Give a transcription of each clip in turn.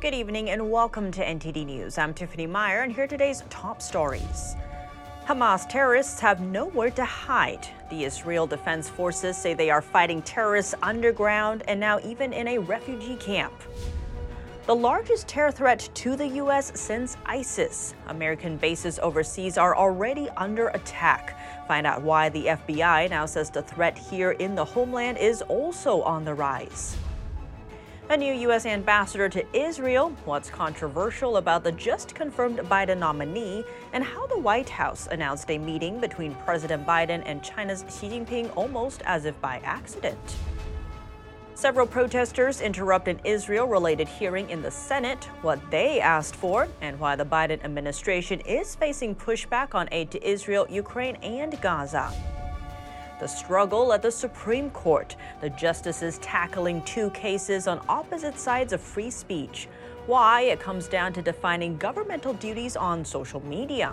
Good evening and welcome to NTD News. I'm Tiffany Meyer, and here are today's top stories. Hamas terrorists have nowhere to hide. The Israel Defense Forces say they are fighting terrorists underground and now even in a refugee camp. The largest terror threat to the U.S. since ISIS. American bases overseas are already under attack. Find out why the FBI now says the threat here in the homeland is also on the rise. A new U.S. ambassador to Israel, what's controversial about the just confirmed Biden nominee, and how the White House announced a meeting between President Biden and China's Xi Jinping almost as if by accident. Several protesters interrupt an Israel related hearing in the Senate, what they asked for, and why the Biden administration is facing pushback on aid to Israel, Ukraine, and Gaza. The struggle at the Supreme Court, the justices tackling two cases on opposite sides of free speech. Why it comes down to defining governmental duties on social media.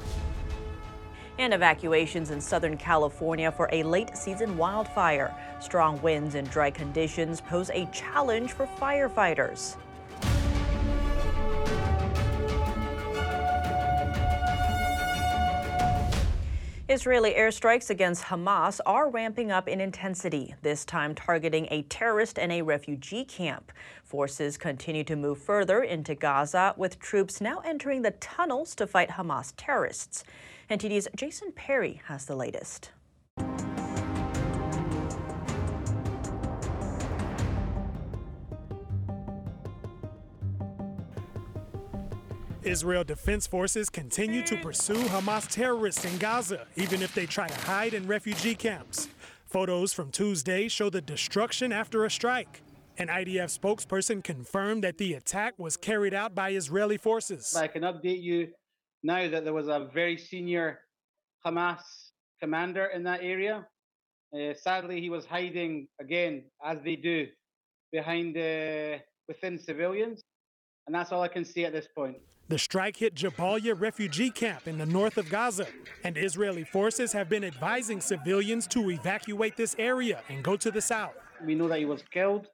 And evacuations in Southern California for a late season wildfire. Strong winds and dry conditions pose a challenge for firefighters. Israeli airstrikes against Hamas are ramping up in intensity, this time targeting a terrorist and a refugee camp. Forces continue to move further into Gaza, with troops now entering the tunnels to fight Hamas terrorists. NTD's Jason Perry has the latest. Israel Defense Forces continue to pursue Hamas terrorists in Gaza, even if they try to hide in refugee camps. Photos from Tuesday show the destruction after a strike. An IDF spokesperson confirmed that the attack was carried out by Israeli forces. I can update you now that there was a very senior Hamas commander in that area. Uh, sadly, he was hiding again, as they do, behind uh, within civilians, and that's all I can see at this point. The strike hit Jabalia refugee camp in the north of Gaza, and Israeli forces have been advising civilians to evacuate this area and go to the south. We know that he was killed.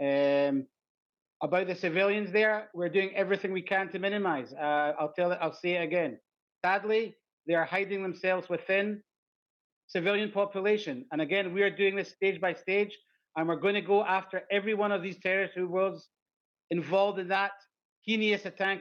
Um, about the civilians there, we're doing everything we can to minimize. Uh, I'll tell it. I'll say it again. Sadly, they are hiding themselves within civilian population, and again, we are doing this stage by stage, and we're going to go after every one of these terrorists who was involved in that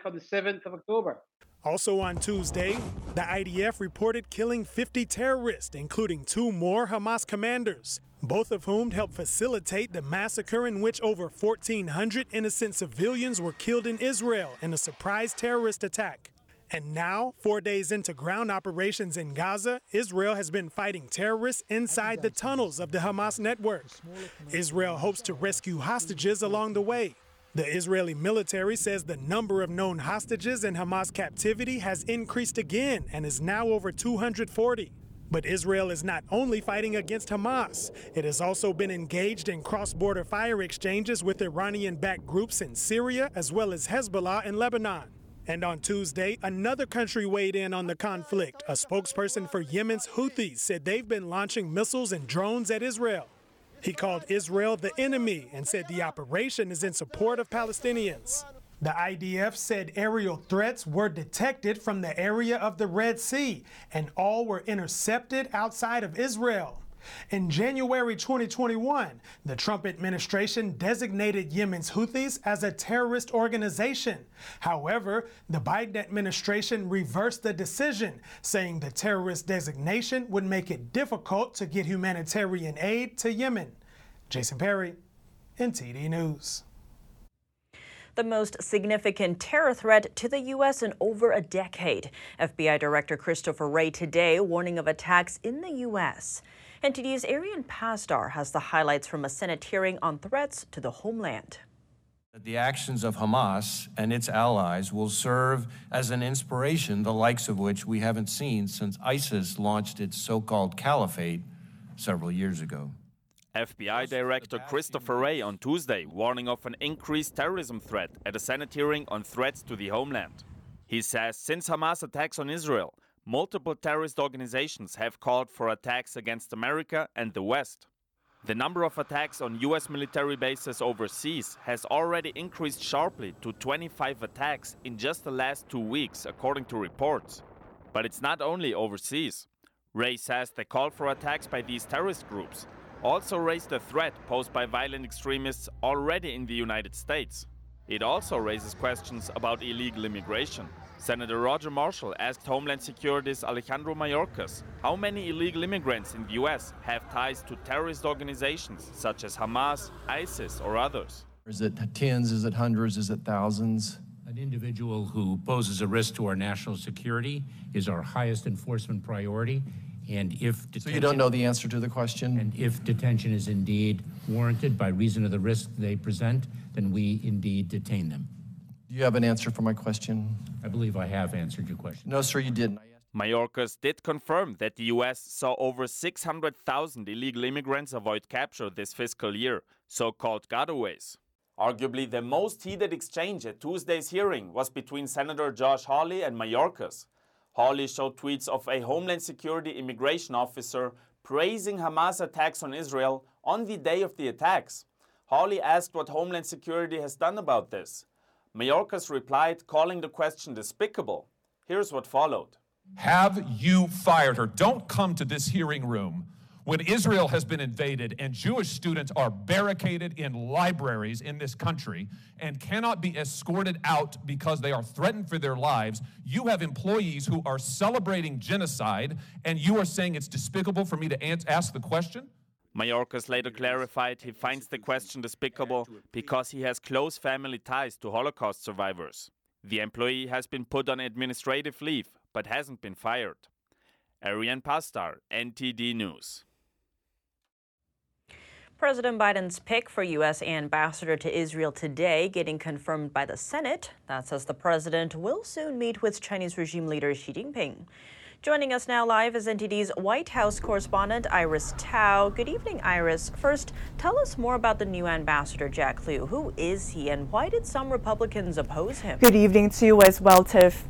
on the 7th of October. Also on Tuesday, the IDF reported killing 50 terrorists, including two more Hamas commanders, both of whom helped facilitate the massacre in which over 1,400 innocent civilians were killed in Israel in a surprise terrorist attack. And now, four days into ground operations in Gaza, Israel has been fighting terrorists inside the tunnels of the Hamas network. Israel hopes to rescue hostages along the way. The Israeli military says the number of known hostages in Hamas captivity has increased again and is now over 240. But Israel is not only fighting against Hamas, it has also been engaged in cross border fire exchanges with Iranian backed groups in Syria as well as Hezbollah in Lebanon. And on Tuesday, another country weighed in on the conflict. A spokesperson for Yemen's Houthis said they've been launching missiles and drones at Israel. He called Israel the enemy and said the operation is in support of Palestinians. The IDF said aerial threats were detected from the area of the Red Sea and all were intercepted outside of Israel. In January 2021, the Trump administration designated Yemen's Houthis as a terrorist organization. However, the Biden administration reversed the decision, saying the terrorist designation would make it difficult to get humanitarian aid to Yemen. Jason Perry, NTD News the most significant terror threat to the U.S. in over a decade. FBI Director Christopher Wray today warning of attacks in the U.S. NTD's Arian Pasdar has the highlights from a Senate hearing on threats to the homeland. The actions of Hamas and its allies will serve as an inspiration, the likes of which we haven't seen since ISIS launched its so called caliphate several years ago. FBI Director Christopher Wray on Tuesday warning of an increased terrorism threat at a Senate hearing on threats to the homeland. He says since Hamas attacks on Israel, multiple terrorist organizations have called for attacks against America and the West. The number of attacks on US military bases overseas has already increased sharply to 25 attacks in just the last two weeks, according to reports. But it's not only overseas. Wray says the call for attacks by these terrorist groups also raised the threat posed by violent extremists already in the United States. It also raises questions about illegal immigration. Senator Roger Marshall asked Homeland Security's Alejandro Mayorkas how many illegal immigrants in the U.S. have ties to terrorist organizations such as Hamas, ISIS, or others. Is it tens? Is it hundreds? Is it thousands? An individual who poses a risk to our national security is our highest enforcement priority. And if detention, So you don't know the answer to the question? and if detention is indeed warranted by reason of the risk they present, then we indeed detain them. Do you have an answer for my question? I believe I have answered your question. No, sir, you didn't. Mayorkas did confirm that the US saw over 600,000 illegal immigrants avoid capture this fiscal year, so called gotaways. Arguably, the most heated exchange at Tuesday's hearing was between Senator Josh Hawley and Mayorkas. Hawley showed tweets of a Homeland Security immigration officer praising Hamas attacks on Israel on the day of the attacks. Hawley asked what Homeland Security has done about this. Mayorkas replied, calling the question despicable. Here's what followed. Have you fired her? Don't come to this hearing room when Israel has been invaded and Jewish students are barricaded in libraries in this country and cannot be escorted out because they are threatened for their lives. You have employees who are celebrating genocide, and you are saying it's despicable for me to ask the question? Mayorkas later clarified he finds the question despicable because he has close family ties to Holocaust survivors. The employee has been put on administrative leave but hasn't been fired. Ariane Pastar, NTD News. President Biden's pick for U.S. ambassador to Israel today getting confirmed by the Senate. That says the president will soon meet with Chinese regime leader Xi Jinping. Joining us now live is NTD's White House correspondent Iris Tao. Good evening, Iris. First, tell us more about the new ambassador, Jack Lew. Who is he, and why did some Republicans oppose him? Good evening to you as well, Tiff.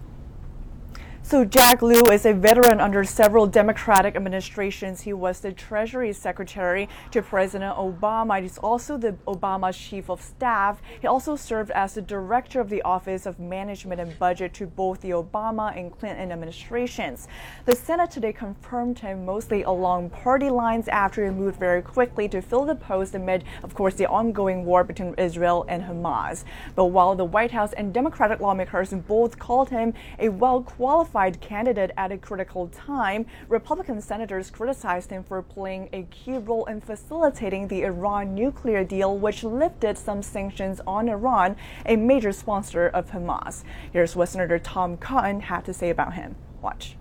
So Jack Lew is a veteran under several Democratic administrations. He was the Treasury Secretary to President Obama. He's also the Obama Chief of Staff. He also served as the Director of the Office of Management and Budget to both the Obama and Clinton administrations. The Senate today confirmed him mostly along party lines after he moved very quickly to fill the post amid, of course, the ongoing war between Israel and Hamas. But while the White House and Democratic lawmakers both called him a well qualified candidate at a critical time, Republican senators criticized him for playing a key role in facilitating the Iran nuclear deal, which lifted some sanctions on Iran, a major sponsor of Hamas. Here's what Senator Tom Cotton had to say about him. Watch.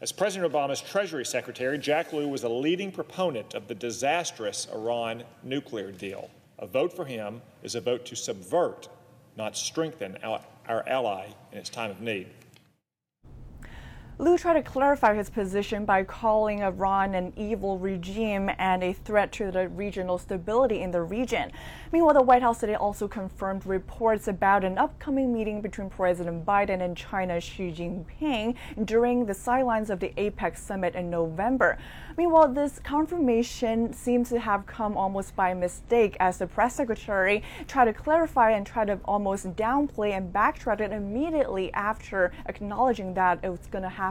As President Obama's Treasury Secretary, Jack Lew was a leading proponent of the disastrous Iran nuclear deal. A vote for him is a vote to subvert, not strengthen our ally in its time of need. Lew tried to clarify his position by calling Iran an evil regime and a threat to the regional stability in the region. Meanwhile, the White House today also confirmed reports about an upcoming meeting between President Biden and China's Xi Jinping during the sidelines of the APEC summit in November. Meanwhile, this confirmation seems to have come almost by mistake as the press secretary tried to clarify and tried to almost downplay and backtrack it immediately after acknowledging that it was going to happen.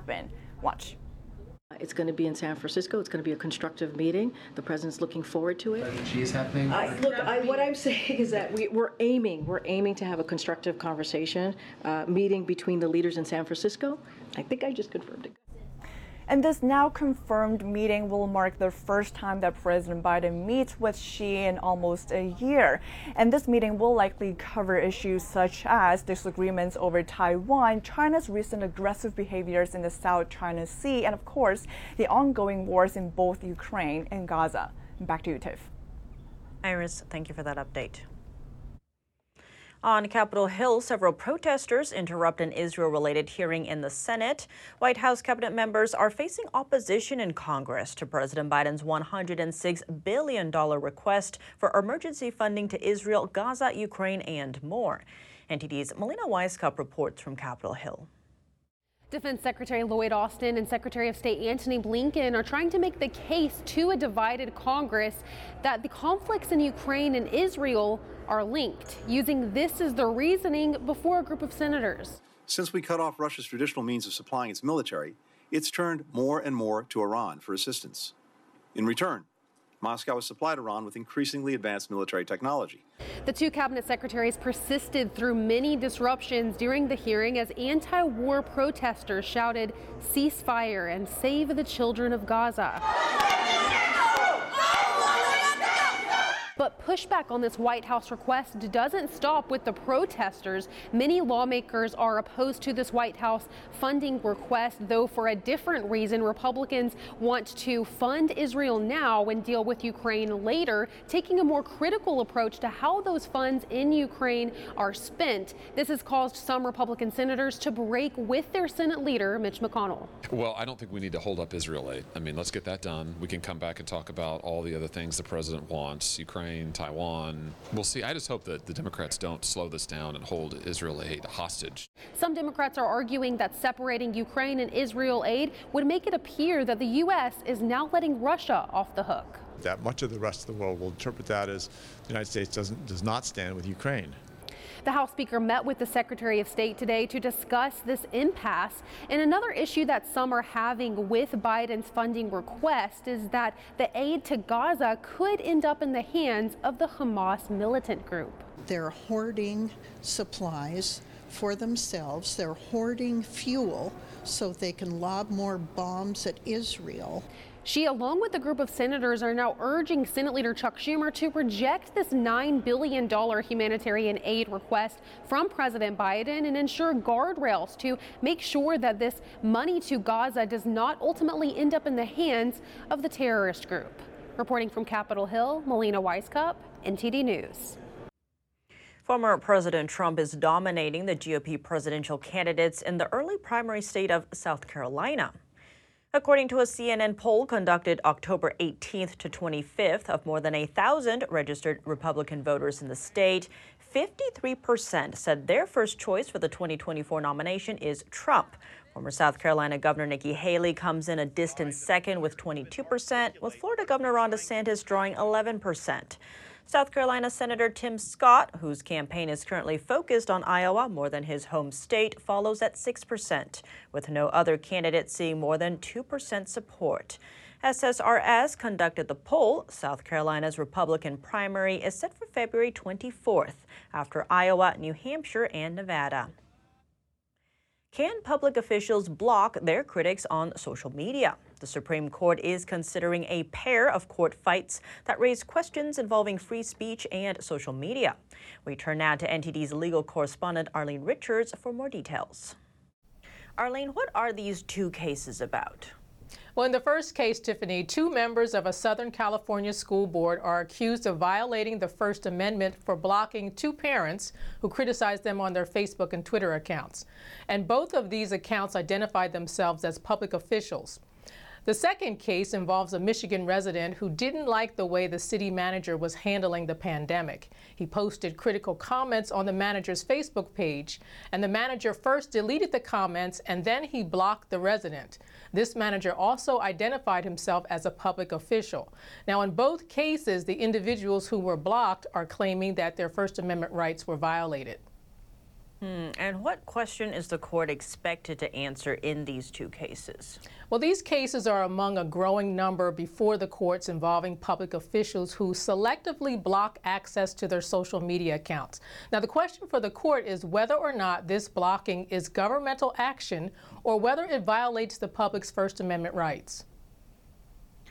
Watch. It's going to be in San Francisco. It's going to be a constructive meeting. The president's looking forward to it. She is happening. I, look, I, what I'm saying is that we, we're aiming, we're aiming to have a constructive conversation, uh, meeting between the leaders in San Francisco. I think I just confirmed it. And this now confirmed meeting will mark the first time that President Biden meets with Xi in almost a year. And this meeting will likely cover issues such as disagreements over Taiwan, China's recent aggressive behaviors in the South China Sea, and of course, the ongoing wars in both Ukraine and Gaza. Back to you, Tiff. Iris, thank you for that update. On Capitol Hill, several protesters interrupt an Israel related hearing in the Senate. White House cabinet members are facing opposition in Congress to President Biden's $106 billion request for emergency funding to Israel, Gaza, Ukraine, and more. NTD's Melina Wisecup reports from Capitol Hill. Defense Secretary Lloyd Austin and Secretary of State Antony Blinken are trying to make the case to a divided Congress that the conflicts in Ukraine and Israel are linked, using this as the reasoning before a group of senators. Since we cut off Russia's traditional means of supplying its military, it's turned more and more to Iran for assistance. In return, Moscow has supplied Iran with increasingly advanced military technology. The two cabinet secretaries persisted through many disruptions during the hearing as anti war protesters shouted, ceasefire and save the children of Gaza. But pushback on this White House request doesn't stop with the protesters. Many lawmakers are opposed to this White House funding request, though for a different reason. Republicans want to fund Israel now and deal with Ukraine later, taking a more critical approach to how those funds in Ukraine are spent. This has caused some Republican senators to break with their Senate leader, Mitch McConnell. Well, I don't think we need to hold up Israel aid. I mean, let's get that done. We can come back and talk about all the other things the president wants Ukraine. Ukraine, Taiwan. We'll see. I just hope that the Democrats don't slow this down and hold Israel aid hostage. Some Democrats are arguing that separating Ukraine and Israel aid would make it appear that the U.S. is now letting Russia off the hook. That much of the rest of the world will interpret that as the United States doesn't, does not stand with Ukraine. The House Speaker met with the Secretary of State today to discuss this impasse. And another issue that some are having with Biden's funding request is that the aid to Gaza could end up in the hands of the Hamas militant group. They're hoarding supplies for themselves, they're hoarding fuel so they can lob more bombs at Israel. She, along with a group of senators, are now urging Senate Leader Chuck Schumer to reject this $9 billion humanitarian aid request from President Biden and ensure guardrails to make sure that this money to Gaza does not ultimately end up in the hands of the terrorist group. Reporting from Capitol Hill, Melina Wisecup, NTD News. Former President Trump is dominating the GOP presidential candidates in the early primary state of South Carolina. According to a CNN poll conducted October 18th to 25th of more than a thousand registered Republican voters in the state, 53% said their first choice for the 2024 nomination is Trump. Former South Carolina Governor Nikki Haley comes in a distant second with 22%, with Florida Governor Ron DeSantis drawing 11%. South Carolina Senator Tim Scott, whose campaign is currently focused on Iowa more than his home state, follows at 6%, with no other candidate seeing more than 2% support. SSRS conducted the poll. South Carolina's Republican primary is set for February 24th, after Iowa, New Hampshire, and Nevada. Can public officials block their critics on social media? The Supreme Court is considering a pair of court fights that raise questions involving free speech and social media. We turn now to NTD's legal correspondent Arlene Richards for more details. Arlene, what are these two cases about? Well, in the first case, Tiffany, two members of a Southern California school board are accused of violating the First Amendment for blocking two parents who criticized them on their Facebook and Twitter accounts. And both of these accounts identified themselves as public officials. The second case involves a Michigan resident who didn't like the way the city manager was handling the pandemic. He posted critical comments on the manager's Facebook page, and the manager first deleted the comments and then he blocked the resident. This manager also identified himself as a public official. Now, in both cases, the individuals who were blocked are claiming that their First Amendment rights were violated. Hmm. And what question is the court expected to answer in these two cases? Well, these cases are among a growing number before the courts involving public officials who selectively block access to their social media accounts. Now, the question for the court is whether or not this blocking is governmental action or whether it violates the public's First Amendment rights.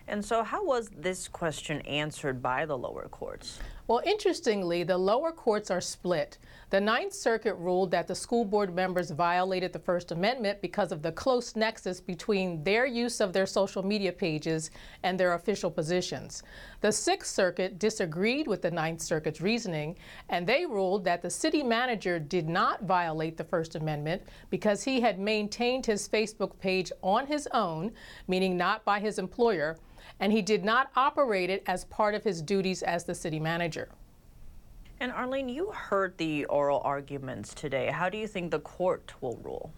And so, how was this question answered by the lower courts? Well, interestingly, the lower courts are split. The Ninth Circuit ruled that the school board members violated the First Amendment because of the close nexus between their use of their social media pages and their official positions. The Sixth Circuit disagreed with the Ninth Circuit's reasoning, and they ruled that the city manager did not violate the First Amendment because he had maintained his Facebook page on his own, meaning not by his employer and he did not operate it as part of his duties as the city manager. And Arlene, you heard the oral arguments today. How do you think the court will rule?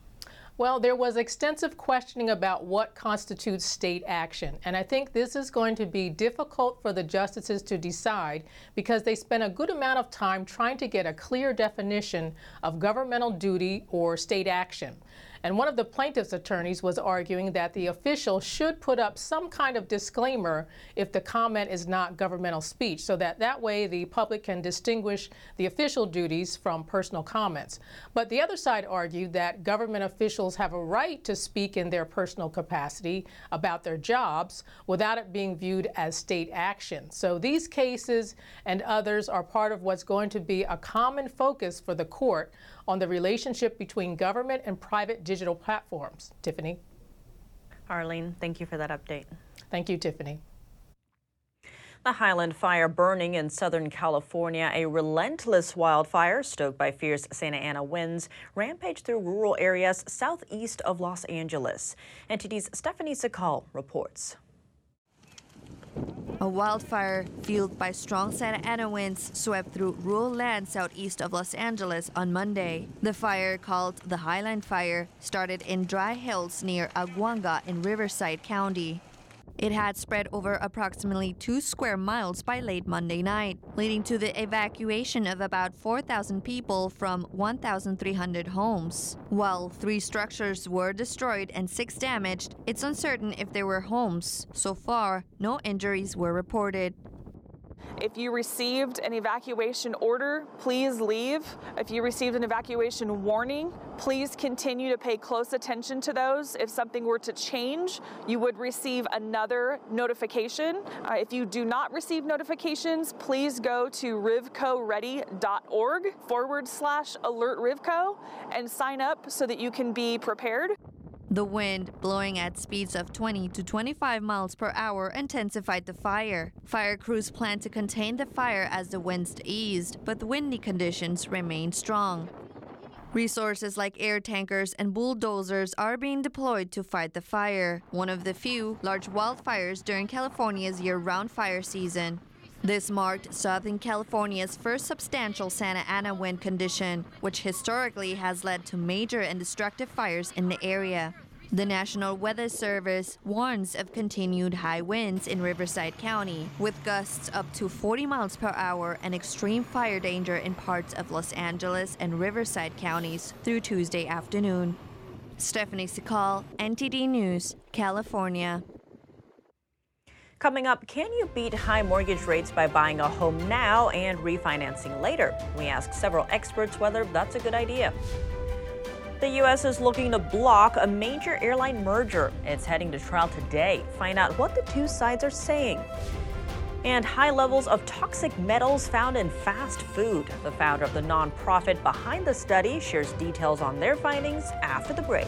Well, there was extensive questioning about what constitutes state action, and I think this is going to be difficult for the justices to decide because they spent a good amount of time trying to get a clear definition of governmental duty or state action. And one of the plaintiff's attorneys was arguing that the official should put up some kind of disclaimer if the comment is not governmental speech, so that that way the public can distinguish the official duties from personal comments. But the other side argued that government officials have a right to speak in their personal capacity about their jobs without it being viewed as state action. So these cases and others are part of what's going to be a common focus for the court on the relationship between government and private digital platforms. Tiffany. Arlene, thank you for that update. Thank you, Tiffany. The Highland Fire burning in Southern California, a relentless wildfire stoked by fierce Santa Ana winds, rampaged through rural areas southeast of Los Angeles. NTD's Stephanie Sakal reports. A wildfire fueled by strong Santa Ana winds swept through rural land southeast of Los Angeles on Monday. The fire, called the Highland Fire, started in dry hills near Aguanga in Riverside County. It had spread over approximately two square miles by late Monday night, leading to the evacuation of about 4,000 people from 1,300 homes. While three structures were destroyed and six damaged, it's uncertain if there were homes. So far, no injuries were reported. If you received an evacuation order, please leave. If you received an evacuation warning, please continue to pay close attention to those. If something were to change, you would receive another notification. Uh, if you do not receive notifications, please go to rivcoready.org forward slash alert rivco and sign up so that you can be prepared. The wind, blowing at speeds of 20 to 25 miles per hour, intensified the fire. Fire crews plan to contain the fire as the winds eased, but the windy conditions remain strong. Resources like air tankers and bulldozers are being deployed to fight the fire, one of the few large wildfires during California's year round fire season. This marked Southern California's first substantial Santa Ana wind condition, which historically has led to major and destructive fires in the area. The National Weather Service warns of continued high winds in Riverside County, with gusts up to 40 miles per hour and extreme fire danger in parts of Los Angeles and Riverside counties through Tuesday afternoon. Stephanie Sikal, NTD News, California. Coming up, can you beat high mortgage rates by buying a home now and refinancing later? We ask several experts whether that's a good idea. The U.S. is looking to block a major airline merger. It's heading to trial today. Find out what the two sides are saying. And high levels of toxic metals found in fast food. The founder of the nonprofit behind the study shares details on their findings after the break.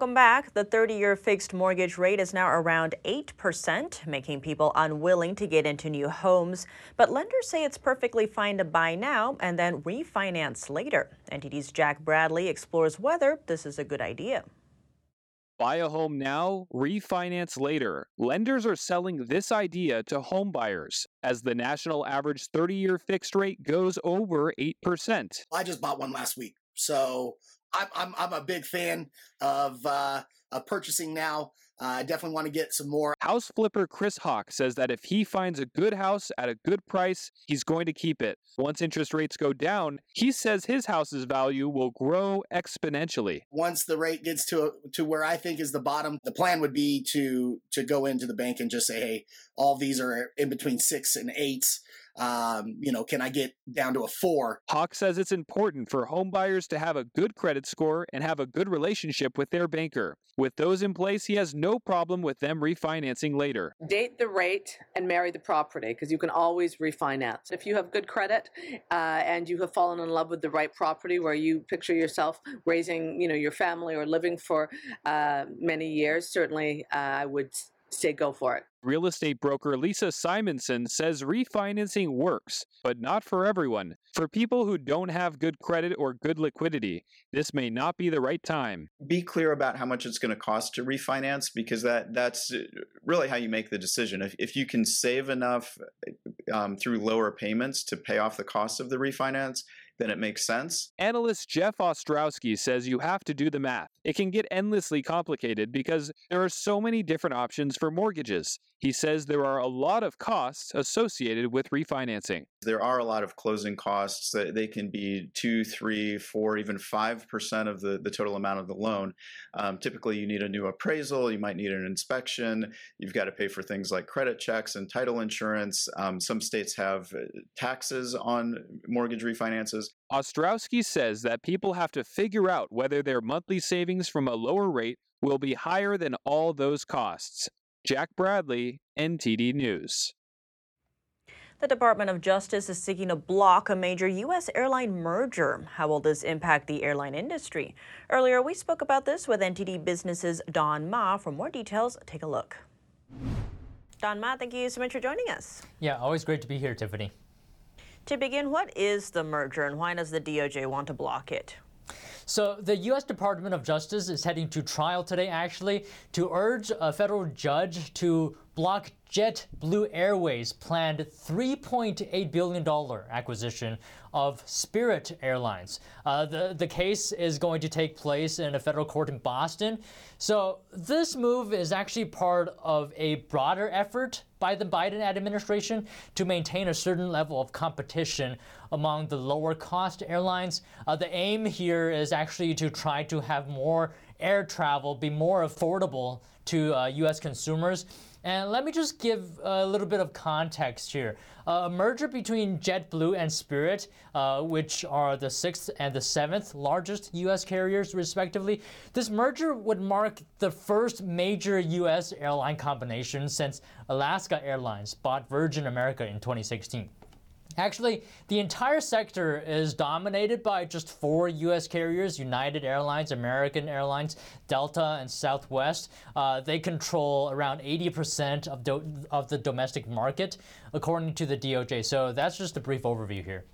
Welcome back. The 30 year fixed mortgage rate is now around 8%, making people unwilling to get into new homes. But lenders say it's perfectly fine to buy now and then refinance later. NTD's Jack Bradley explores whether this is a good idea. Buy a home now, refinance later. Lenders are selling this idea to home buyers as the national average 30 year fixed rate goes over 8%. I just bought one last week. So I'm, I'm, I'm a big fan of, uh, of purchasing now. Uh, I definitely want to get some more. House flipper Chris Hawk says that if he finds a good house at a good price, he's going to keep it. Once interest rates go down, he says his house's value will grow exponentially. Once the rate gets to to where I think is the bottom, the plan would be to to go into the bank and just say, "Hey, all these are in between six and eights um, you know, can I get down to a four? Hawk says it's important for home buyers to have a good credit score and have a good relationship with their banker. With those in place, he has no problem with them refinancing later. Date the rate and marry the property because you can always refinance. If you have good credit uh, and you have fallen in love with the right property where you picture yourself raising, you know, your family or living for uh, many years, certainly uh, I would say go for it. Real estate broker Lisa Simonson says refinancing works, but not for everyone. For people who don't have good credit or good liquidity, this may not be the right time. Be clear about how much it's going to cost to refinance because that that's uh, really how you make the decision. If, if you can save enough um, through lower payments to pay off the cost of the refinance, then it makes sense. Analyst Jeff Ostrowski says you have to do the math. It can get endlessly complicated because there are so many different options for mortgages. He says there are a lot of costs associated with refinancing. There are a lot of closing costs. They can be two, three, four, even five percent of the, the total amount of the loan. Um, typically, you need a new appraisal. You might need an inspection. You've got to pay for things like credit checks and title insurance. Um, some states have uh, taxes on mortgage refinances. Ostrowski says that people have to figure out whether their monthly savings from a lower rate will be higher than all those costs. Jack Bradley, NTD News. The Department of Justice is seeking to block a major U.S. airline merger. How will this impact the airline industry? Earlier, we spoke about this with NTD Business's Don Ma. For more details, take a look. Don Ma, thank you so much for joining us. Yeah, always great to be here, Tiffany. To begin, what is the merger and why does the DOJ want to block it? So, the U.S. Department of Justice is heading to trial today, actually, to urge a federal judge to block JetBlue Airways' planned $3.8 billion acquisition of Spirit Airlines. Uh, the, the case is going to take place in a federal court in Boston. So, this move is actually part of a broader effort by the Biden administration to maintain a certain level of competition among the lower cost airlines. Uh, the aim here is actually to try to have more air travel be more affordable to uh, US consumers. And let me just give a little bit of context here. Uh, a merger between JetBlue and Spirit, uh, which are the sixth and the seventh largest U.S. carriers, respectively, this merger would mark the first major U.S. airline combination since Alaska Airlines bought Virgin America in 2016. Actually, the entire sector is dominated by just four U.S. carriers United Airlines, American Airlines, Delta, and Southwest. Uh, they control around 80% of, do- of the domestic market, according to the DOJ. So that's just a brief overview here.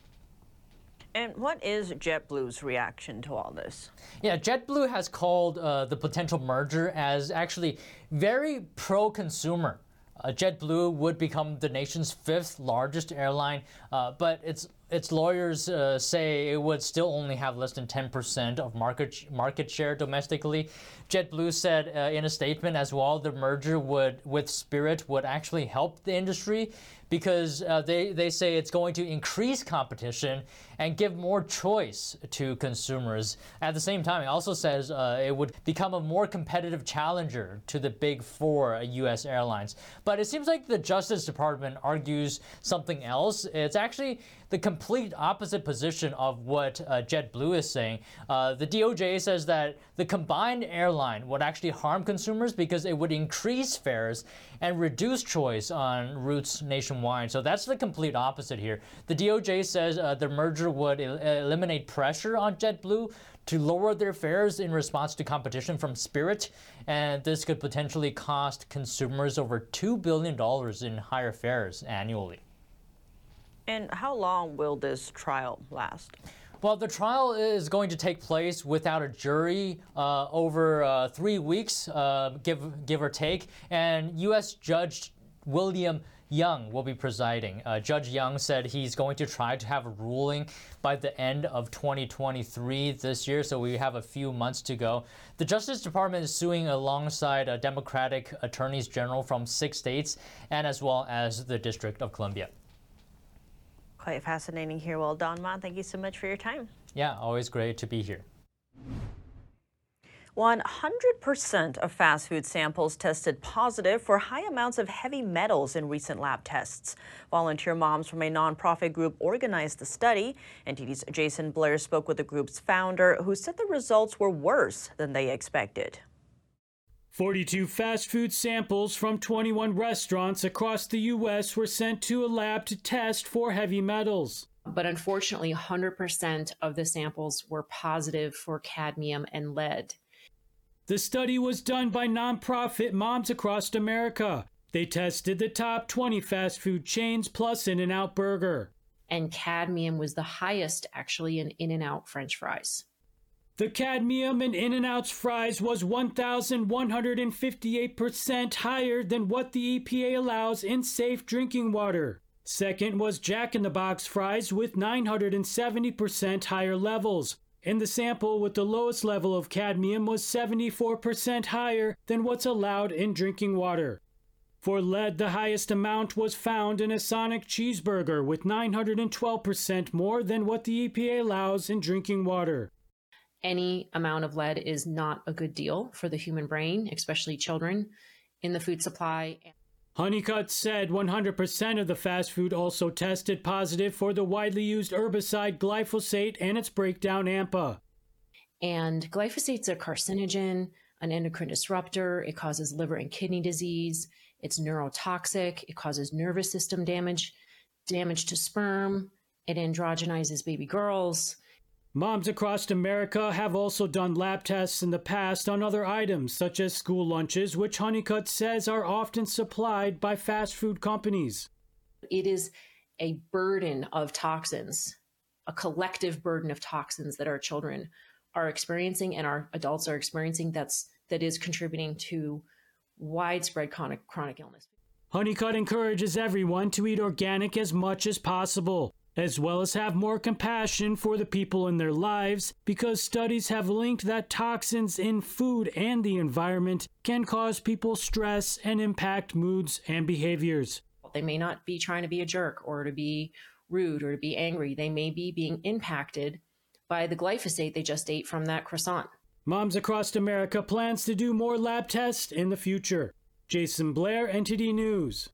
And what is JetBlue's reaction to all this? Yeah, JetBlue has called uh, the potential merger as actually very pro consumer. Uh, JetBlue would become the nation's fifth largest airline, uh, but its its lawyers uh, say it would still only have less than 10% of market market share domestically. JetBlue said uh, in a statement as well, the merger would with Spirit would actually help the industry because uh, they, they say it's going to increase competition and give more choice to consumers. At the same time, it also says uh, it would become a more competitive challenger to the big four U.S. airlines. But it seems like the Justice Department argues something else. It's actually the complete opposite position of what uh, JetBlue is saying. Uh, the DOJ says that the combined airline would actually harm consumers because it would increase fares and reduce choice on routes nationwide. So that's the complete opposite here. The DOJ says uh, the merger would el- eliminate pressure on JetBlue to lower their fares in response to competition from Spirit, and this could potentially cost consumers over $2 billion in higher fares annually. And how long will this trial last? Well, the trial is going to take place without a jury uh, over uh, three weeks, uh, give give or take. And U.S. Judge William Young will be presiding. Uh, Judge Young said he's going to try to have a ruling by the end of 2023 this year, so we have a few months to go. The Justice Department is suing alongside uh, Democratic attorneys general from six states and as well as the District of Columbia. Quite fascinating here. Well, Don Ma, thank you so much for your time. Yeah, always great to be here. 100% of fast food samples tested positive for high amounts of heavy metals in recent lab tests. Volunteer moms from a nonprofit group organized the study. NTD's Jason Blair spoke with the group's founder, who said the results were worse than they expected. 42 fast food samples from 21 restaurants across the U.S. were sent to a lab to test for heavy metals. But unfortunately, 100% of the samples were positive for cadmium and lead. The study was done by nonprofit Moms Across America. They tested the top 20 fast food chains plus In N Out Burger. And cadmium was the highest actually in In N Out French fries. The cadmium in In N Out's fries was 1,158% higher than what the EPA allows in safe drinking water. Second was Jack in the Box fries with 970% higher levels. And the sample with the lowest level of cadmium was 74% higher than what's allowed in drinking water. For lead, the highest amount was found in a Sonic cheeseburger with 912% more than what the EPA allows in drinking water. Any amount of lead is not a good deal for the human brain, especially children, in the food supply. Honeycutt said 100% of the fast food also tested positive for the widely used herbicide glyphosate and its breakdown AMPA. And glyphosate's a carcinogen, an endocrine disruptor. It causes liver and kidney disease. It's neurotoxic. It causes nervous system damage, damage to sperm. It androgenizes baby girls. Moms across America have also done lab tests in the past on other items, such as school lunches, which Honeycutt says are often supplied by fast food companies. It is a burden of toxins, a collective burden of toxins that our children are experiencing and our adults are experiencing that's that is contributing to widespread chronic chronic illness. Honeycutt encourages everyone to eat organic as much as possible as well as have more compassion for the people in their lives because studies have linked that toxins in food and the environment can cause people stress and impact moods and behaviors. They may not be trying to be a jerk or to be rude or to be angry. They may be being impacted by the glyphosate they just ate from that croissant. Moms Across America plans to do more lab tests in the future. Jason Blair, NTD News.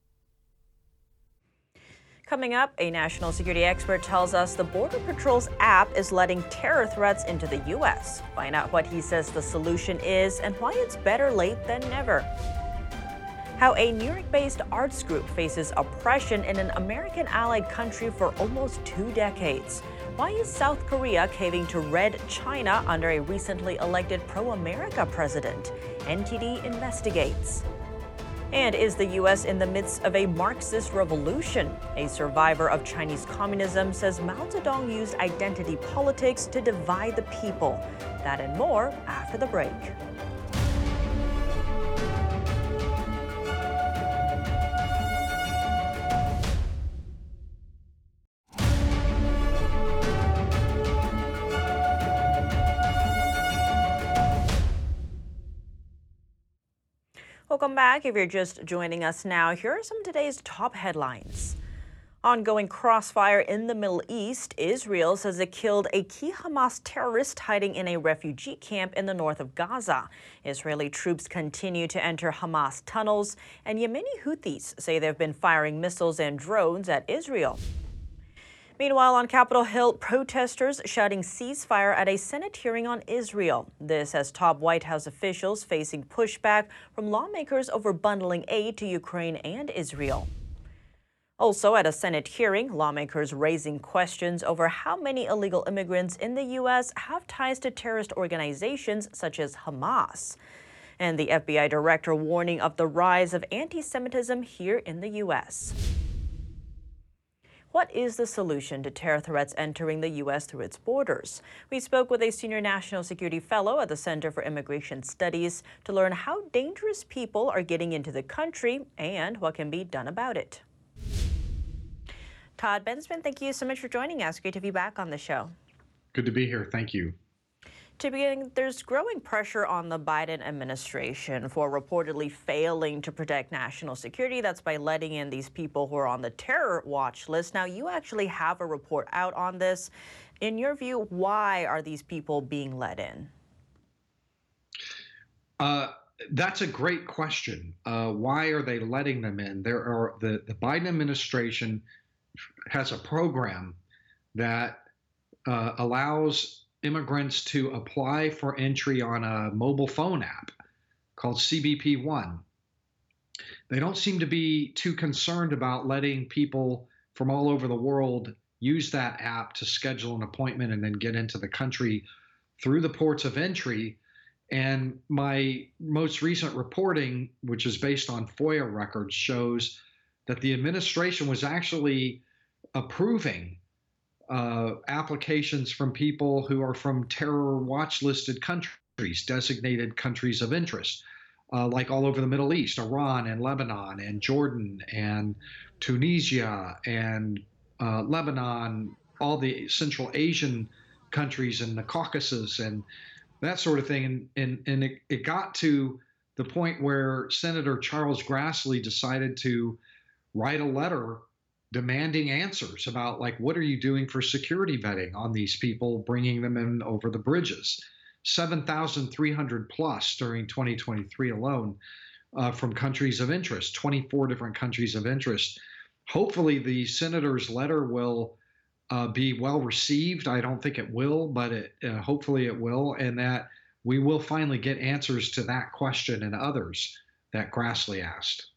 Coming up, a national security expert tells us the Border Patrol's app is letting terror threats into the U.S. Find out what he says the solution is and why it's better late than never. How a New York based arts group faces oppression in an American allied country for almost two decades. Why is South Korea caving to Red China under a recently elected pro America president? NTD investigates. And is the U.S. in the midst of a Marxist revolution? A survivor of Chinese communism says Mao Zedong used identity politics to divide the people. That and more after the break. Welcome back. If you're just joining us now, here are some of today's top headlines. Ongoing crossfire in the Middle East. Israel says it killed a key Hamas terrorist hiding in a refugee camp in the north of Gaza. Israeli troops continue to enter Hamas tunnels, and Yemeni Houthis say they've been firing missiles and drones at Israel. Meanwhile, on Capitol Hill, protesters shouting ceasefire at a Senate hearing on Israel. This as top White House officials facing pushback from lawmakers over bundling aid to Ukraine and Israel. Also, at a Senate hearing, lawmakers raising questions over how many illegal immigrants in the U.S. have ties to terrorist organizations such as Hamas. And the FBI director warning of the rise of anti Semitism here in the U.S. What is the solution to terror threats entering the U.S. through its borders? We spoke with a senior national security fellow at the Center for Immigration Studies to learn how dangerous people are getting into the country and what can be done about it. Todd Bensman, thank you so much for joining us. Great to be back on the show. Good to be here. Thank you. To begin, there's growing pressure on the Biden administration for reportedly failing to protect national security. That's by letting in these people who are on the terror watch list. Now, you actually have a report out on this. In your view, why are these people being let in? Uh, that's a great question. Uh, why are they letting them in? There are the, the Biden administration has a program that uh, allows immigrants to apply for entry on a mobile phone app called CBP One. They don't seem to be too concerned about letting people from all over the world use that app to schedule an appointment and then get into the country through the ports of entry. And my most recent reporting, which is based on FOIA records, shows that the administration was actually approving uh, applications from people who are from terror watch listed countries, designated countries of interest, uh, like all over the Middle East, Iran and Lebanon and Jordan and Tunisia and uh, Lebanon, all the Central Asian countries and the Caucasus and that sort of thing. And, and, and it, it got to the point where Senator Charles Grassley decided to write a letter demanding answers about like what are you doing for security vetting on these people bringing them in over the bridges? 7300 plus during 2023 alone uh, from countries of interest 24 different countries of interest. Hopefully the senator's letter will uh, be well received. I don't think it will but it, uh, hopefully it will and that we will finally get answers to that question and others that grassley asked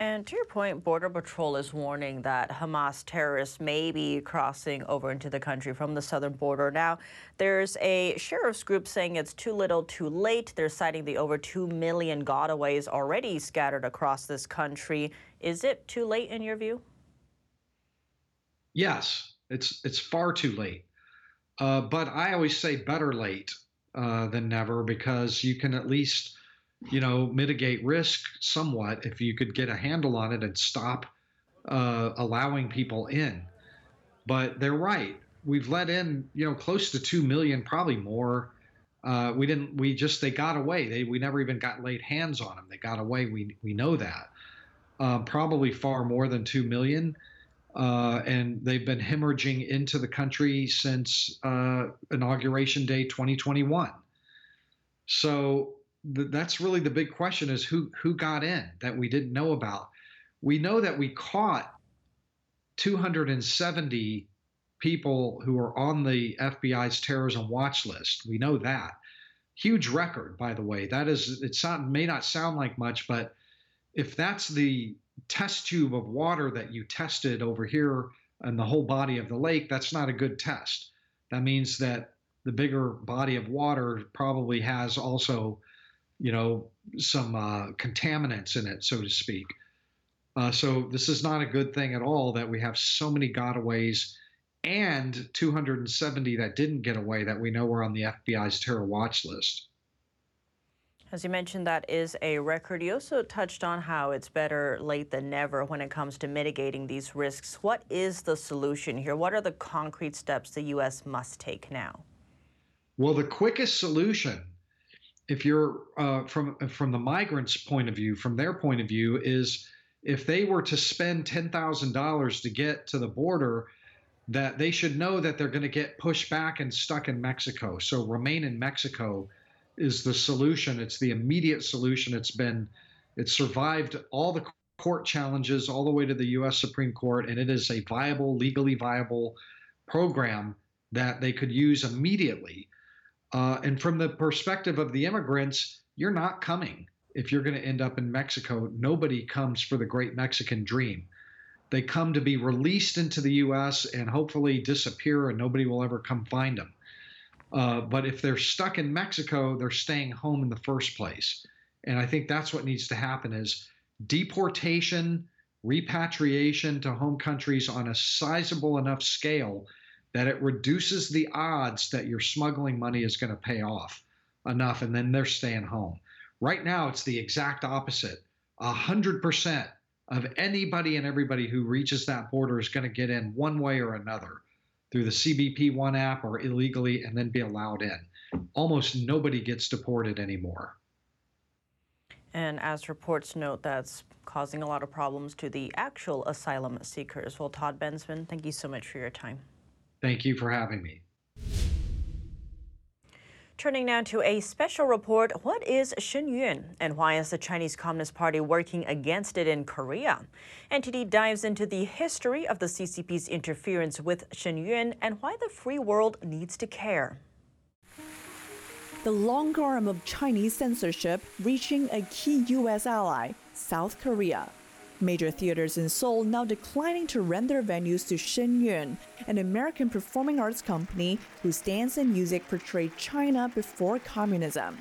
and to your point, Border Patrol is warning that Hamas terrorists may be crossing over into the country from the southern border. Now, there's a sheriff's group saying it's too little, too late. They're citing the over 2 million gotaways already scattered across this country. Is it too late in your view? Yes, it's it's far too late. Uh, but I always say better late uh, than never because you can at least you know, mitigate risk somewhat if you could get a handle on it and stop uh, allowing people in. But they're right. We've let in, you know, close to two million, probably more. Uh, we didn't. We just they got away. They we never even got laid hands on them. They got away. We we know that. Uh, probably far more than two million. Uh, and they've been hemorrhaging into the country since uh, inauguration day 2021. So that's really the big question is who who got in that we didn't know about. We know that we caught 270 people who are on the FBI's terrorism watch list. We know that. Huge record, by the way. That is, it sound, may not sound like much, but if that's the test tube of water that you tested over here and the whole body of the lake, that's not a good test. That means that the bigger body of water probably has also you know, some uh, contaminants in it, so to speak. Uh, so this is not a good thing at all that we have so many gotaways and 270 that didn't get away that we know were on the FBI's terror watch list. As you mentioned, that is a record. You also touched on how it's better late than never when it comes to mitigating these risks. What is the solution here? What are the concrete steps the U.S. must take now? Well, the quickest solution if you're uh, from from the migrants' point of view, from their point of view, is if they were to spend ten thousand dollars to get to the border, that they should know that they're going to get pushed back and stuck in Mexico. So remain in Mexico is the solution. It's the immediate solution. It's been it survived all the court challenges all the way to the U.S. Supreme Court, and it is a viable, legally viable program that they could use immediately uh, and from the perspective of the immigrants, you're not coming if you're going to end up in Mexico. Nobody comes for the great Mexican dream. They come to be released into the U.S. and hopefully disappear, and nobody will ever come find them. Uh, but if they're stuck in Mexico, they're staying home in the first place. And I think that's what needs to happen: is deportation, repatriation to home countries on a sizable enough scale that it reduces the odds that your smuggling money is going to pay off enough and then they're staying home. Right now, it's the exact opposite. 100% of anybody and everybody who reaches that border is going to get in one way or another through the CBP One app or illegally and then be allowed in. Almost nobody gets deported anymore. And as reports note, that's causing a lot of problems to the actual asylum seekers. Well, Todd Bensman, thank you so much for your time. Thank you for having me. Turning now to a special report, what is Shen Yun and why is the Chinese Communist Party working against it in Korea? NTD dives into the history of the CCP's interference with Shen Yun and why the free world needs to care. The long arm of Chinese censorship reaching a key U.S. ally, South Korea. Major theaters in Seoul now declining to rent their venues to Shen Yun, an American performing arts company whose dance and music portray China before communism.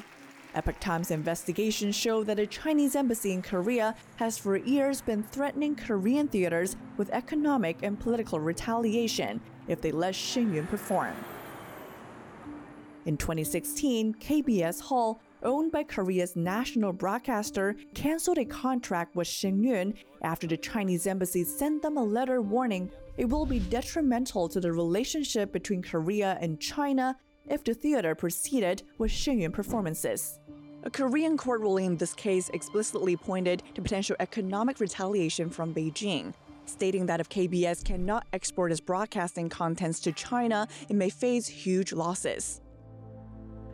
Epoch Times investigations show that a Chinese embassy in Korea has for years been threatening Korean theaters with economic and political retaliation if they let Shen Yun perform. In 2016, KBS Hall, owned by Korea's national broadcaster, canceled a contract with Shin after the Chinese embassy sent them a letter warning it will be detrimental to the relationship between Korea and China if the theater proceeded with Shin performances. A Korean court ruling in this case explicitly pointed to potential economic retaliation from Beijing, stating that if KBS cannot export its broadcasting contents to China, it may face huge losses.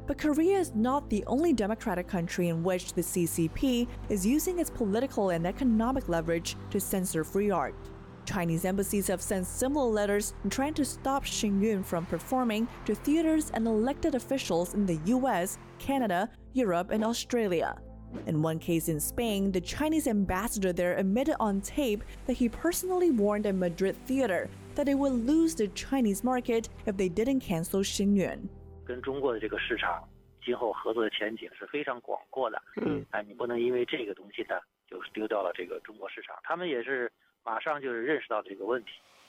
But Korea is not the only democratic country in which the CCP is using its political and economic leverage to censor free art. Chinese embassies have sent similar letters trying to stop Shen Yun from performing to theaters and elected officials in the US, Canada, Europe, and Australia. In one case in Spain, the Chinese ambassador there admitted on tape that he personally warned a Madrid theater that they would lose the Chinese market if they didn't cancel Shen Yun.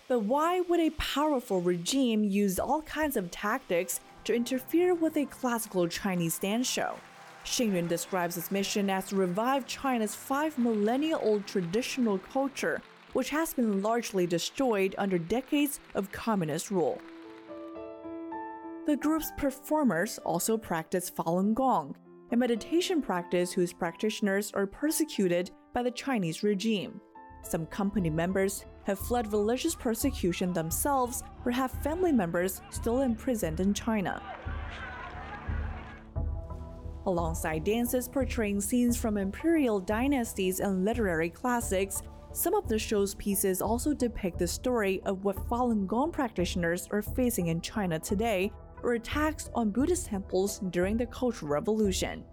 But why would a powerful regime use all kinds of tactics to interfere with a classical Chinese dance show? Shen Yun describes his mission as to revive China's five millennia old traditional culture, which has been largely destroyed under decades of communist rule. The group's performers also practice Falun Gong, a meditation practice whose practitioners are persecuted by the Chinese regime. Some company members have fled religious persecution themselves or have family members still imprisoned in China. Alongside dances portraying scenes from imperial dynasties and literary classics, some of the show's pieces also depict the story of what Falun Gong practitioners are facing in China today or attacks on Buddhist temples during the Cultural Revolution.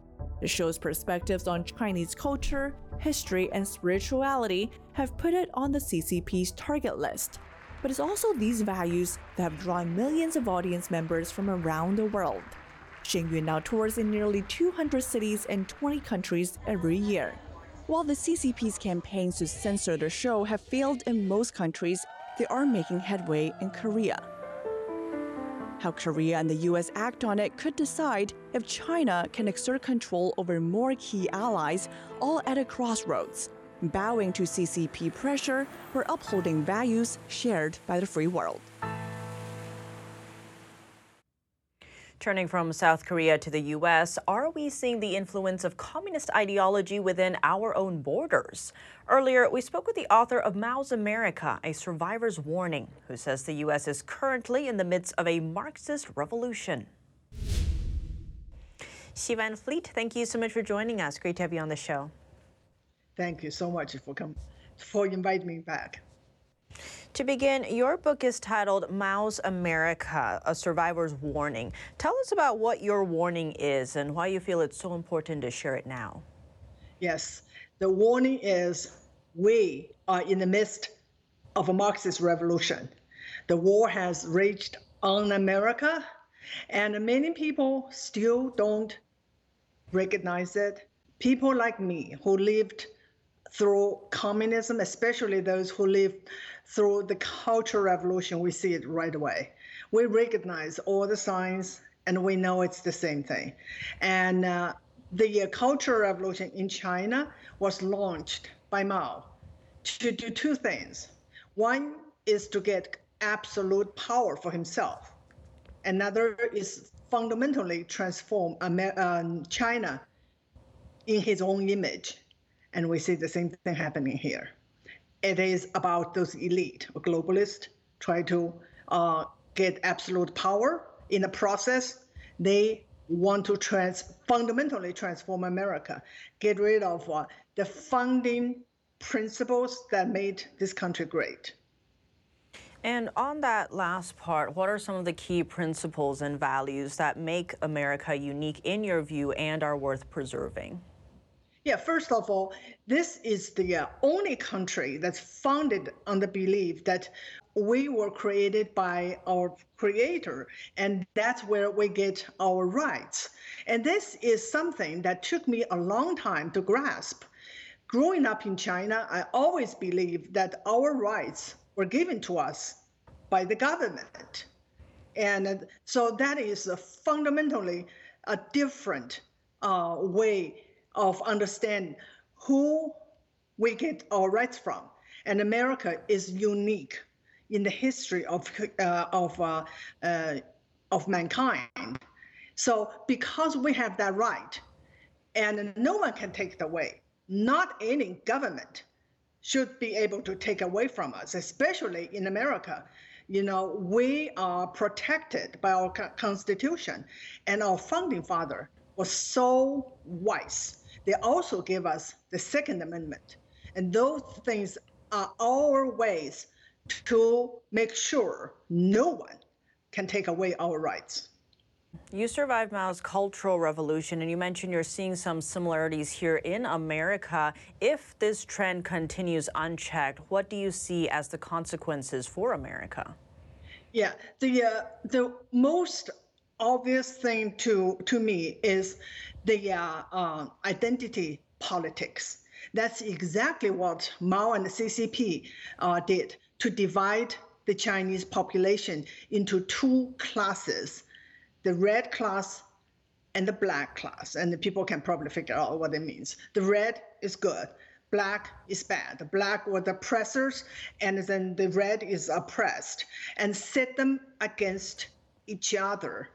The show's perspectives on Chinese culture, history, and spirituality have put it on the CCP's target list. But it's also these values that have drawn millions of audience members from around the world. Shen Yun now tours in nearly 200 cities and 20 countries every year. While the CCP's campaigns to censor the show have failed in most countries, they are making headway in Korea. How Korea and the US act on it could decide if China can exert control over more key allies, all at a crossroads, bowing to CCP pressure or upholding values shared by the free world. Turning from South Korea to the U.S., are we seeing the influence of communist ideology within our own borders? Earlier, we spoke with the author of Mao's America, A Survivor's Warning, who says the U.S. is currently in the midst of a Marxist revolution. Xi Van Fleet, thank you so much for joining us. Great to have you on the show. Thank you so much for come, for inviting me back. To begin, your book is titled Mao's America, A Survivor's Warning. Tell us about what your warning is and why you feel it's so important to share it now. Yes, the warning is we are in the midst of a Marxist revolution. The war has raged on America, and many people still don't recognize it. People like me who lived through communism, especially those who lived through the Cultural Revolution, we see it right away. We recognize all the signs and we know it's the same thing. And uh, the uh, Cultural Revolution in China was launched by Mao to do two things. One is to get absolute power for himself. Another is fundamentally transform um, China in his own image. And we see the same thing happening here it is about those elite or globalists try to uh, get absolute power. In the process, they want to trans- fundamentally transform America, get rid of uh, the founding principles that made this country great. And on that last part, what are some of the key principles and values that make America unique in your view and are worth preserving? Yeah, first of all, this is the uh, only country that's founded on the belief that we were created by our creator, and that's where we get our rights. And this is something that took me a long time to grasp. Growing up in China, I always believed that our rights were given to us by the government. And so that is fundamentally a different uh, way of understanding who we get our rights from. And America is unique in the history of uh, of uh, uh, of mankind. So because we have that right, and no one can take it away, not any government should be able to take away from us, especially in America. You know, we are protected by our constitution, and our founding father was so wise. They also gave us the Second Amendment, and those things are our ways to make sure no one can take away our rights. You survived Mao's Cultural Revolution, and you mentioned you're seeing some similarities here in America. If this trend continues unchecked, what do you see as the consequences for America? Yeah, the uh, the most obvious thing to to me is the uh, uh, identity politics. That's exactly what Mao and the CCP uh, did to divide the Chinese population into two classes the red class and the black class. And the people can probably figure out what it means. The red is good, black is bad. The black were the oppressors, and then the red is oppressed, and set them against each other.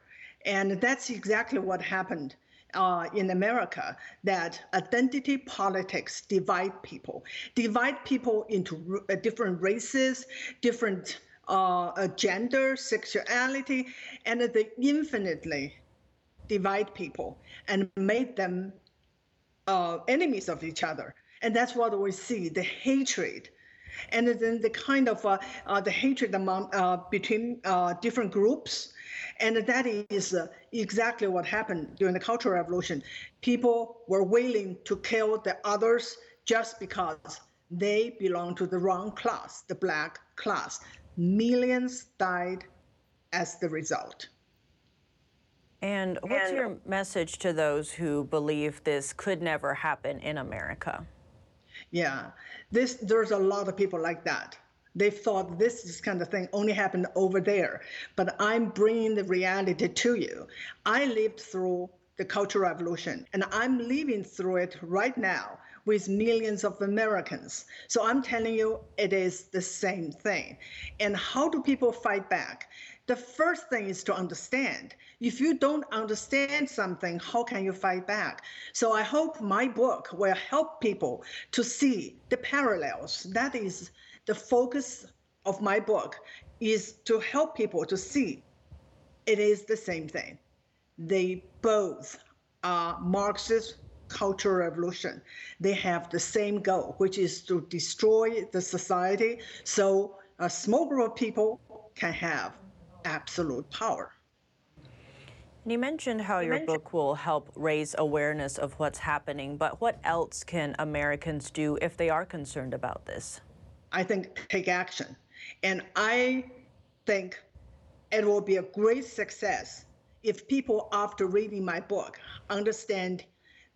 And that's exactly what happened uh, in America that identity politics divide people, divide people into uh, different races, different uh, uh, gender, sexuality, and they infinitely divide people and make them uh, enemies of each other. And that's what we see the hatred and then the kind of uh, uh, the hatred among uh, between different groups and that is uh, exactly what happened during the Cultural Revolution. People were willing to kill the others just because they belong to the wrong class, the black class. Millions died as the result. And what's and, your message to those who believe this could never happen in America? Yeah, this there's a lot of people like that. They thought this is kind of thing only happened over there. But I'm bringing the reality to you. I lived through the Cultural Revolution, and I'm living through it right now with millions of Americans. So I'm telling you, it is the same thing. And how do people fight back? The first thing is to understand. If you don't understand something, how can you fight back? So I hope my book will help people to see the parallels. That is the focus of my book is to help people to see it is the same thing. They both are Marxist cultural revolution. They have the same goal, which is to destroy the society so a small group of people can have absolute power. You mentioned how you your mentioned book will help raise awareness of what's happening, but what else can Americans do if they are concerned about this? I think, take action. And I think it will be a great success if people, after reading my book, understand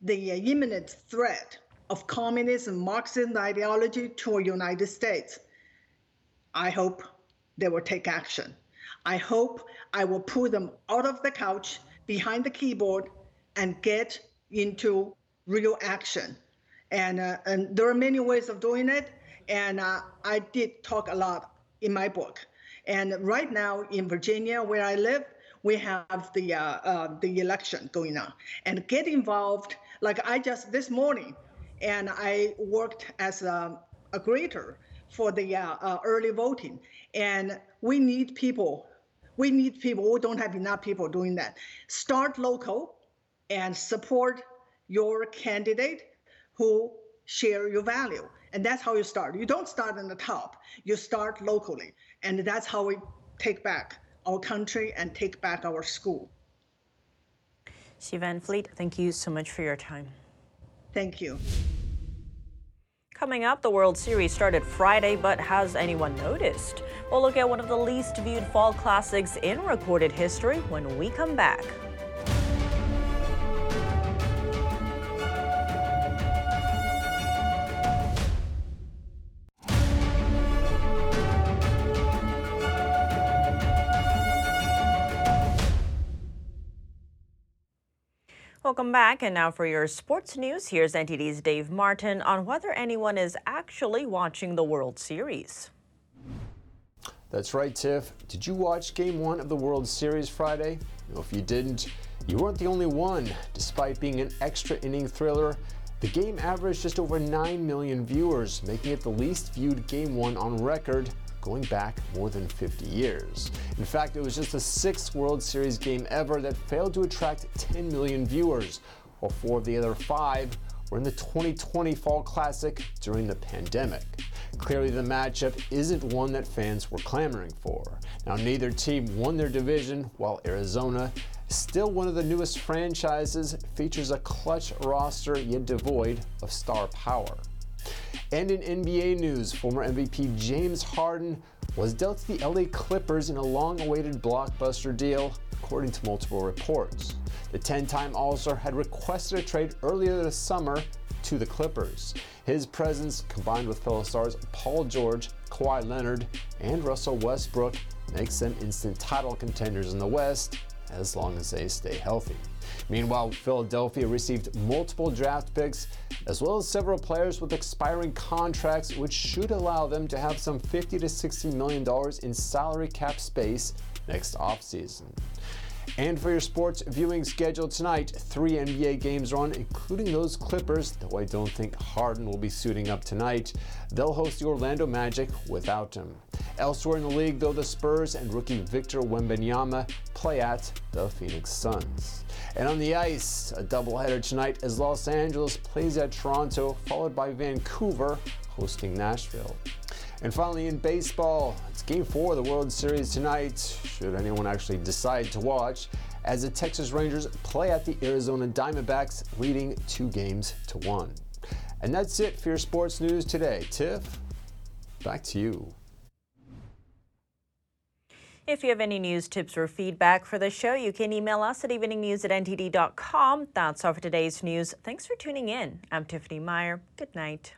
the uh, imminent threat of communism, Marxist ideology to the United States. I hope they will take action. I hope I will pull them out of the couch, behind the keyboard, and get into real action. And, uh, and there are many ways of doing it. And uh, I did talk a lot in my book. And right now in Virginia, where I live, we have the uh, uh, the election going on, and get involved. Like I just this morning, and I worked as a, a grader for the uh, uh, early voting, and we need people. We need people. We don't have enough people doing that. Start local, and support your candidate who share your value and that's how you start. You don't start in the top, you start locally. And that's how we take back our country and take back our school. Xi Van Fleet, thank you so much for your time. Thank you. Coming up, the World Series started Friday, but has anyone noticed? We'll look at one of the least viewed fall classics in recorded history when we come back. Welcome back. And now for your sports news, here's NTD's Dave Martin on whether anyone is actually watching the World Series. That's right, Tiff. Did you watch game one of the World Series Friday? Well, if you didn't, you weren't the only one. Despite being an extra inning thriller, the game averaged just over 9 million viewers, making it the least viewed game one on record going back more than 50 years. In fact, it was just the sixth World Series game ever that failed to attract 10 million viewers, while four of the other five were in the 2020 Fall Classic during the pandemic. Clearly, the matchup isn't one that fans were clamoring for. Now, neither team won their division, while Arizona, still one of the newest franchises, features a clutch roster yet devoid of star power. And in NBA news, former MVP James Harden was dealt to the LA Clippers in a long awaited blockbuster deal, according to multiple reports. The 10 time All Star had requested a trade earlier this summer to the Clippers. His presence, combined with fellow stars Paul George, Kawhi Leonard, and Russell Westbrook, makes them instant title contenders in the West as long as they stay healthy. Meanwhile, Philadelphia received multiple draft picks as well as several players with expiring contracts, which should allow them to have some 50 to 60 million dollars in salary cap space next offseason. And for your sports viewing schedule tonight, three NBA games are on, including those Clippers, though I don't think Harden will be suiting up tonight. They'll host the Orlando Magic without him. Elsewhere in the league, though, the Spurs and rookie Victor Wembanyama play at the Phoenix Suns. And on the ice, a doubleheader tonight as Los Angeles plays at Toronto, followed by Vancouver hosting Nashville. And finally, in baseball, it's game four of the World Series tonight, should anyone actually decide to watch, as the Texas Rangers play at the Arizona Diamondbacks, leading two games to one. And that's it for your sports news today. Tiff, back to you. If you have any news, tips, or feedback for the show, you can email us at eveningnews at ntd.com. That's all for today's news. Thanks for tuning in. I'm Tiffany Meyer. Good night.